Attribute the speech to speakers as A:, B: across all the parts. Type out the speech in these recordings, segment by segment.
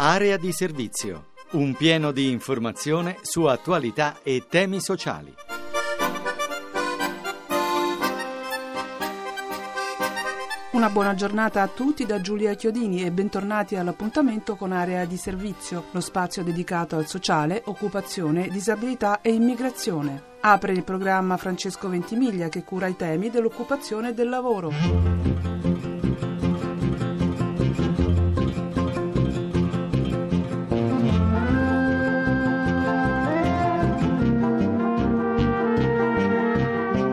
A: Area di servizio. Un pieno di informazione su attualità e temi sociali.
B: Una buona giornata a tutti da Giulia Chiodini e bentornati all'appuntamento con Area di Servizio, lo spazio dedicato al sociale, occupazione, disabilità e immigrazione. Apre il programma Francesco Ventimiglia che cura i temi dell'occupazione e del lavoro.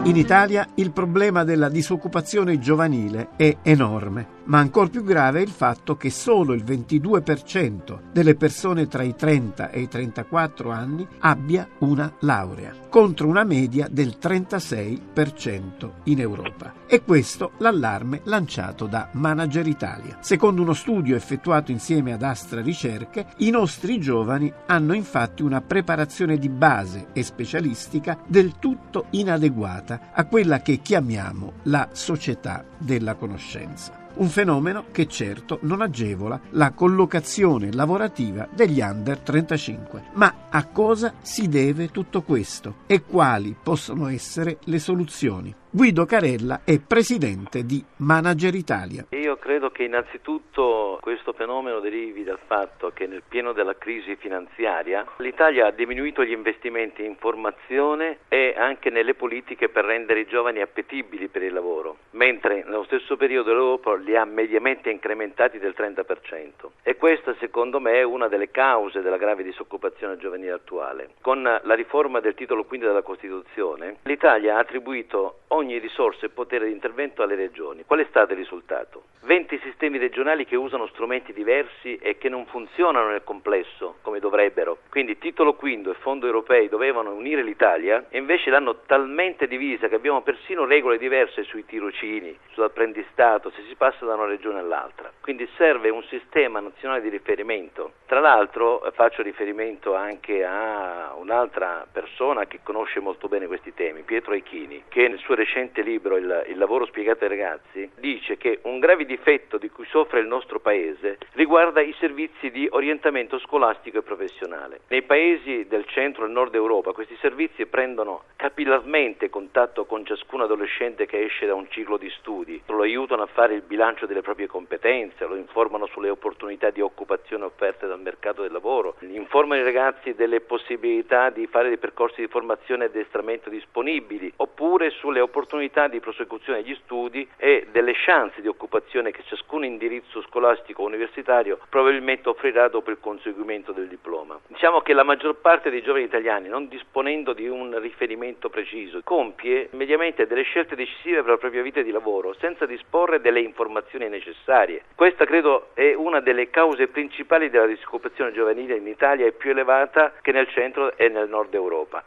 C: In Italia il problema della disoccupazione giovanile è enorme, ma ancora più grave è il fatto che solo il 22% delle persone tra i 30 e i 34 anni abbia una laurea, contro una media del 36% in Europa. E questo l'allarme lanciato da Manager Italia. Secondo uno studio effettuato insieme ad Astra Ricerche, i nostri giovani hanno infatti una preparazione di base e specialistica del tutto inadeguata a quella che chiamiamo la società della conoscenza un fenomeno che certo non agevola la collocazione lavorativa degli under 35. Ma a cosa si deve tutto questo e quali possono essere le soluzioni? Guido Carella è presidente di Manager Italia.
D: Credo che innanzitutto questo fenomeno derivi dal fatto che nel pieno della crisi finanziaria l'Italia ha diminuito gli investimenti in formazione e anche nelle politiche per rendere i giovani appetibili per il lavoro, mentre nello stesso periodo l'Europa li ha mediamente incrementati del 30%. E questa secondo me è una delle cause della grave disoccupazione giovanile attuale. Con la riforma del titolo quinto della Costituzione l'Italia ha attribuito ogni risorsa e potere di intervento alle regioni. Qual è stato il risultato? 20 sistemi regionali che usano strumenti diversi e che non funzionano nel complesso come dovrebbero. Quindi titolo quinto e fondi europei dovevano unire l'Italia e invece l'hanno talmente divisa che abbiamo persino regole diverse sui tirocini, sull'apprendistato, se si passa da una regione all'altra. Quindi serve un sistema nazionale di riferimento. Tra l'altro eh, faccio riferimento anche a un'altra persona che conosce molto bene questi temi, Pietro Aichini, che nel suo recente recente libro il, il, lavoro spiegato ai ragazzi dice che un grave difetto di cui soffre il nostro paese riguarda i servizi di orientamento scolastico e professionale. Nei paesi del centro e nord Europa questi servizi prendono capillarmente contatto con ciascun adolescente che esce da un ciclo di studi, lo aiutano a fare il bilancio delle proprie competenze, lo informano sulle opportunità di occupazione offerte dal mercato del lavoro, informano i ragazzi delle possibilità di fare dei percorsi di formazione e addestramento disponibili oppure sulle opportunità di prosecuzione degli studi e delle chance di occupazione che ciascun indirizzo scolastico o universitario probabilmente offrirà dopo il conseguimento del diploma. Diciamo che la maggior parte dei giovani italiani, non disponendo di un riferimento preciso, compie mediamente delle scelte decisive per la propria vita di lavoro senza disporre delle informazioni necessarie. Questa credo è una delle cause principali della disoccupazione giovanile in Italia e più elevata che nel centro e nel nord Europa.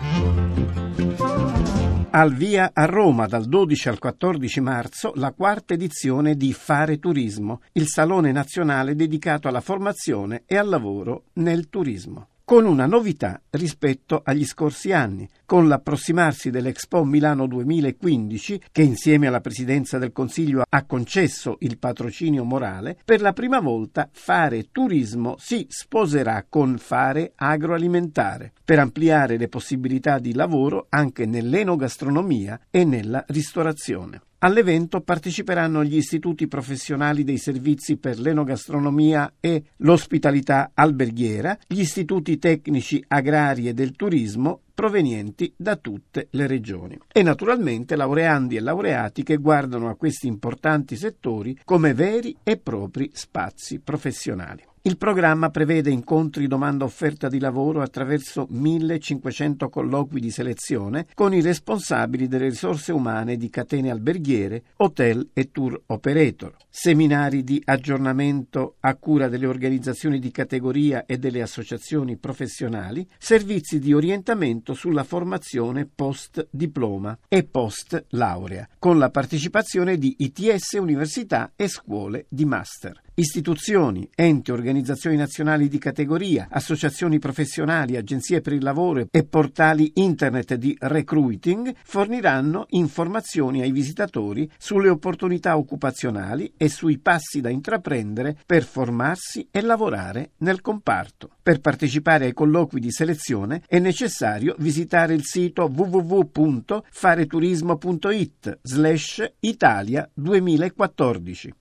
C: Al via a Roma dal 12 al 14 marzo la quarta edizione di Fare Turismo, il salone nazionale dedicato alla formazione e al lavoro nel turismo con una novità rispetto agli scorsi anni, con l'approssimarsi dell'Expo Milano 2015, che insieme alla Presidenza del Consiglio ha concesso il patrocinio morale, per la prima volta Fare Turismo si sposerà con Fare Agroalimentare, per ampliare le possibilità di lavoro anche nell'enogastronomia e nella ristorazione. All'evento parteciperanno gli istituti professionali dei servizi per l'enogastronomia e l'ospitalità alberghiera, gli istituti tecnici agrari e del turismo provenienti da tutte le regioni e naturalmente laureandi e laureati che guardano a questi importanti settori come veri e propri spazi professionali. Il programma prevede incontri domanda offerta di lavoro attraverso 1500 colloqui di selezione con i responsabili delle risorse umane di catene alberghiere, hotel e tour operator, seminari di aggiornamento a cura delle organizzazioni di categoria e delle associazioni professionali, servizi di orientamento sulla formazione post diploma e post laurea, con la partecipazione di ITS università e scuole di master. Istituzioni, enti, organizzazioni nazionali di categoria, associazioni professionali, agenzie per il lavoro e portali internet di recruiting forniranno informazioni ai visitatori sulle opportunità occupazionali e sui passi da intraprendere per formarsi e lavorare nel comparto. Per partecipare ai colloqui di selezione è necessario visitare il sito www.fareturismo.it slash Italia 2014.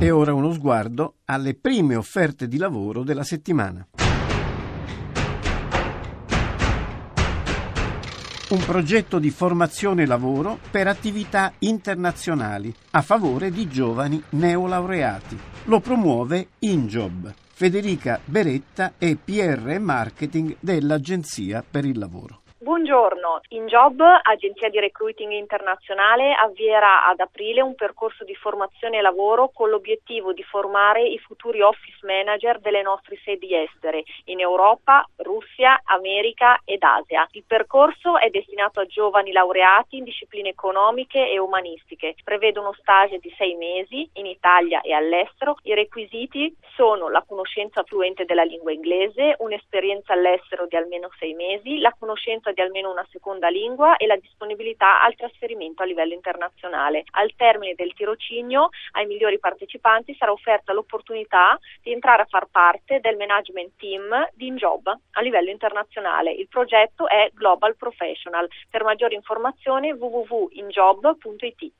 C: E ora uno sguardo alle prime offerte di lavoro della settimana. Un progetto di formazione e lavoro per attività internazionali a favore di giovani neolaureati. Lo promuove InJob. Federica Beretta è PR Marketing dell'Agenzia per il Lavoro.
E: Buongiorno, InJob, agenzia di recruiting internazionale, avvierà ad aprile un percorso di formazione e lavoro con l'obiettivo di formare i futuri office manager delle nostre sedi estere in Europa, Russia, America ed Asia. Il percorso è destinato a giovani laureati in discipline economiche e umanistiche. Prevede uno stage di sei mesi in Italia e all'estero. I requisiti sono la conoscenza fluente della lingua inglese, un'esperienza all'estero di almeno sei mesi, la conoscenza conoscenza di almeno una seconda lingua e la disponibilità al trasferimento a livello internazionale. Al termine del tirocinio ai migliori partecipanti sarà offerta l'opportunità di entrare a far parte del management team di InJob a livello internazionale. Il progetto è Global Professional. Per maggiori informazioni www.injob.it.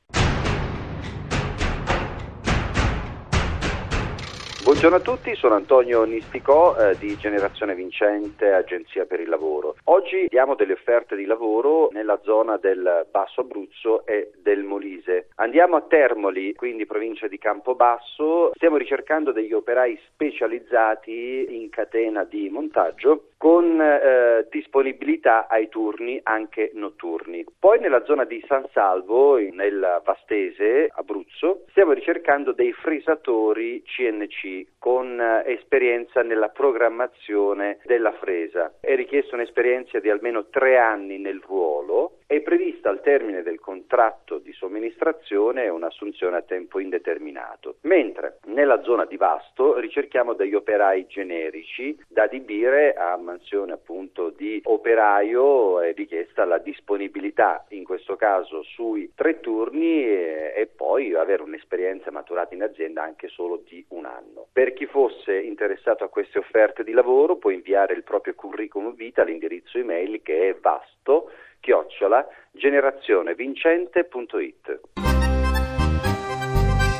F: Buongiorno a tutti, sono Antonio Nisticò eh, di Generazione Vincente, Agenzia per il Lavoro. Oggi diamo delle offerte di lavoro nella zona del Basso Abruzzo e del Molise. Andiamo a Termoli, quindi provincia di Campobasso. Stiamo ricercando degli operai specializzati in catena di montaggio con eh, disponibilità ai turni anche notturni. Poi nella zona di San Salvo, nel Vastese, Abruzzo, stiamo ricercando dei fresatori CNC con eh, esperienza nella programmazione della fresa. È richiesta un'esperienza di almeno tre anni nel ruolo. È prevista al termine del contratto di somministrazione un'assunzione a tempo indeterminato. Mentre nella zona di Vasto ricerchiamo degli operai generici da adibire a mansione appunto di operaio è richiesta la disponibilità in questo caso sui tre turni e, e poi avere un'esperienza maturata in azienda anche solo di un anno. Per chi fosse interessato a queste offerte di lavoro può inviare il proprio curriculum vita all'indirizzo email che è vasto chiocciola generazionevincente.it.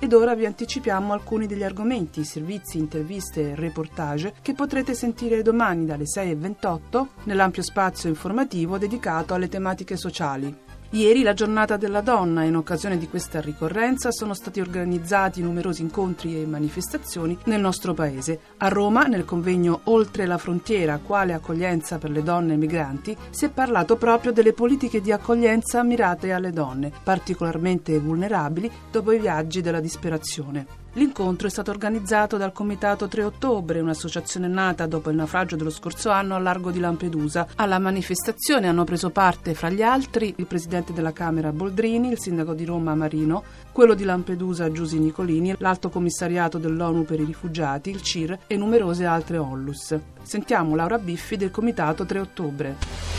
B: Ed ora vi anticipiamo alcuni degli argomenti, servizi, interviste e reportage che potrete sentire domani dalle 6.28 nell'ampio spazio informativo dedicato alle tematiche sociali. Ieri la giornata della donna e in occasione di questa ricorrenza sono stati organizzati numerosi incontri e manifestazioni nel nostro paese. A Roma, nel convegno Oltre la frontiera, quale accoglienza per le donne migranti, si è parlato proprio delle politiche di accoglienza mirate alle donne, particolarmente vulnerabili dopo i viaggi della disperazione. L'incontro è stato organizzato dal Comitato 3 Ottobre, un'associazione nata dopo il naufragio dello scorso anno al largo di Lampedusa. Alla manifestazione hanno preso parte, fra gli altri, il presidente della Camera Boldrini, il sindaco di Roma Marino, quello di Lampedusa Giusi Nicolini, l'alto commissariato dell'ONU per i rifugiati, il CIR e numerose altre ONLUS. Sentiamo Laura Biffi del Comitato 3 Ottobre.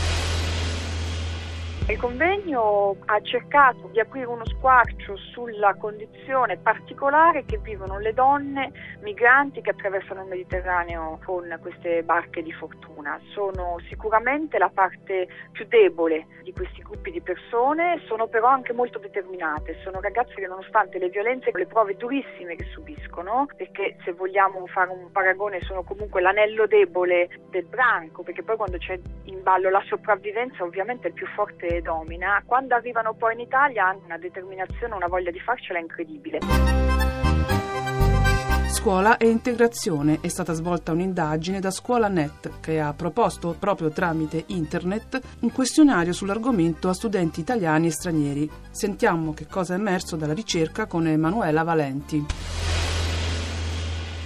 G: Il convegno ha cercato di aprire uno squarcio sulla condizione particolare che vivono le donne migranti che attraversano il Mediterraneo con queste barche di fortuna. Sono sicuramente la parte più debole di questi gruppi di persone, sono però anche molto determinate. Sono ragazze che nonostante le violenze le prove durissime che subiscono, perché se vogliamo fare un paragone sono comunque l'anello debole del branco, perché poi quando c'è in ballo la sopravvivenza ovviamente il più forte domina, quando arrivano poi in Italia hanno una determinazione, una voglia di farcela incredibile.
B: Scuola e integrazione è stata svolta un'indagine da Scuola Net che ha proposto proprio tramite internet un questionario sull'argomento a studenti italiani e stranieri. Sentiamo che cosa è emerso dalla ricerca con Emanuela Valenti.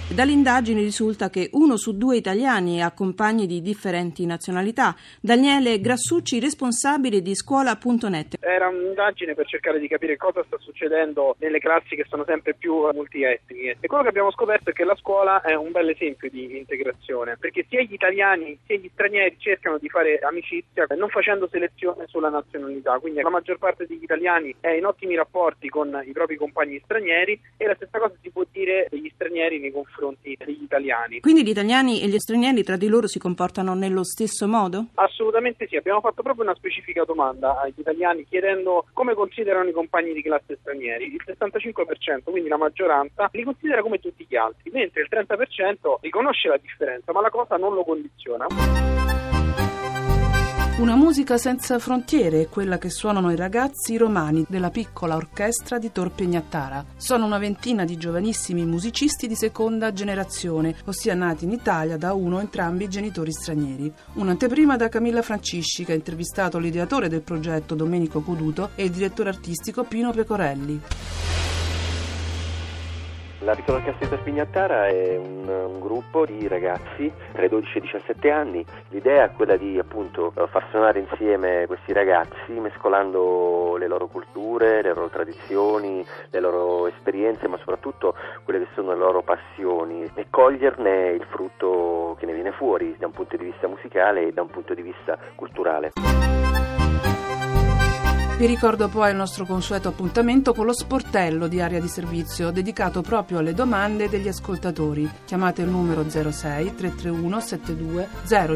H: Dalle indagini risulta che uno su due italiani ha compagni di differenti nazionalità. Daniele Grassucci, responsabile di scuola.net.
I: Era un'indagine per cercare di capire cosa sta succedendo nelle classi che sono sempre più multietniche e quello che abbiamo scoperto è che la scuola è un bel esempio di integrazione perché sia gli italiani sia gli stranieri cercano di fare amicizia non facendo selezione sulla nazionalità, quindi la maggior parte degli italiani è in ottimi rapporti con i propri compagni stranieri e la stessa cosa si può dire degli stranieri nei confronti confronti degli italiani.
H: Quindi gli italiani e gli stranieri tra di loro si comportano nello stesso modo?
I: Assolutamente sì, abbiamo fatto proprio una specifica domanda agli italiani chiedendo come considerano i compagni di classe stranieri. Il 65%, quindi la maggioranza, li considera come tutti gli altri, mentre il 30% riconosce la differenza, ma la cosa non lo condiziona.
B: Una musica senza frontiere è quella che suonano i ragazzi romani della piccola orchestra di Tor Pegnattara. Sono una ventina di giovanissimi musicisti di seconda generazione, ossia nati in Italia da uno o entrambi i genitori stranieri. Un'anteprima da Camilla Francisci che ha intervistato l'ideatore del progetto Domenico Cuduto e il direttore artistico Pino Pecorelli.
J: La Piccola di Spignattara è un, un, gruppo di ragazzi tra i 12 e i 17 anni. L'idea è quella di appunto far suonare insieme questi ragazzi mescolando le loro culture, le loro tradizioni, le loro esperienze, ma soprattutto quelle che sono le loro passioni e coglierne il frutto che ne viene fuori da un punto di vista musicale e da un punto di vista culturale.
B: Vi ricordo poi il nostro consueto appuntamento con lo sportello di area di servizio dedicato proprio alle domande degli ascoltatori. Chiamate il numero 06 331 72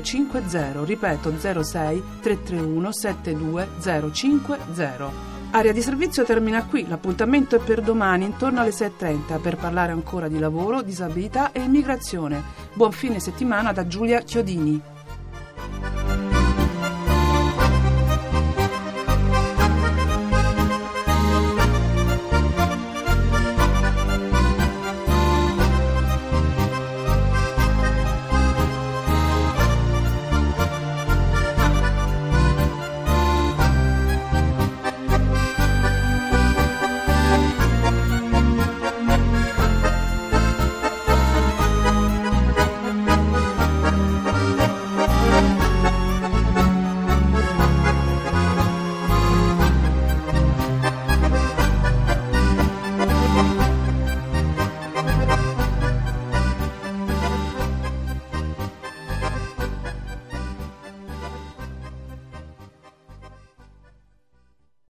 B: 050, ripeto 06 331 72 050. Area di servizio termina qui, l'appuntamento è per domani intorno alle 6.30 per parlare ancora di lavoro, disabilità e immigrazione. Buon fine settimana da Giulia Chiodini.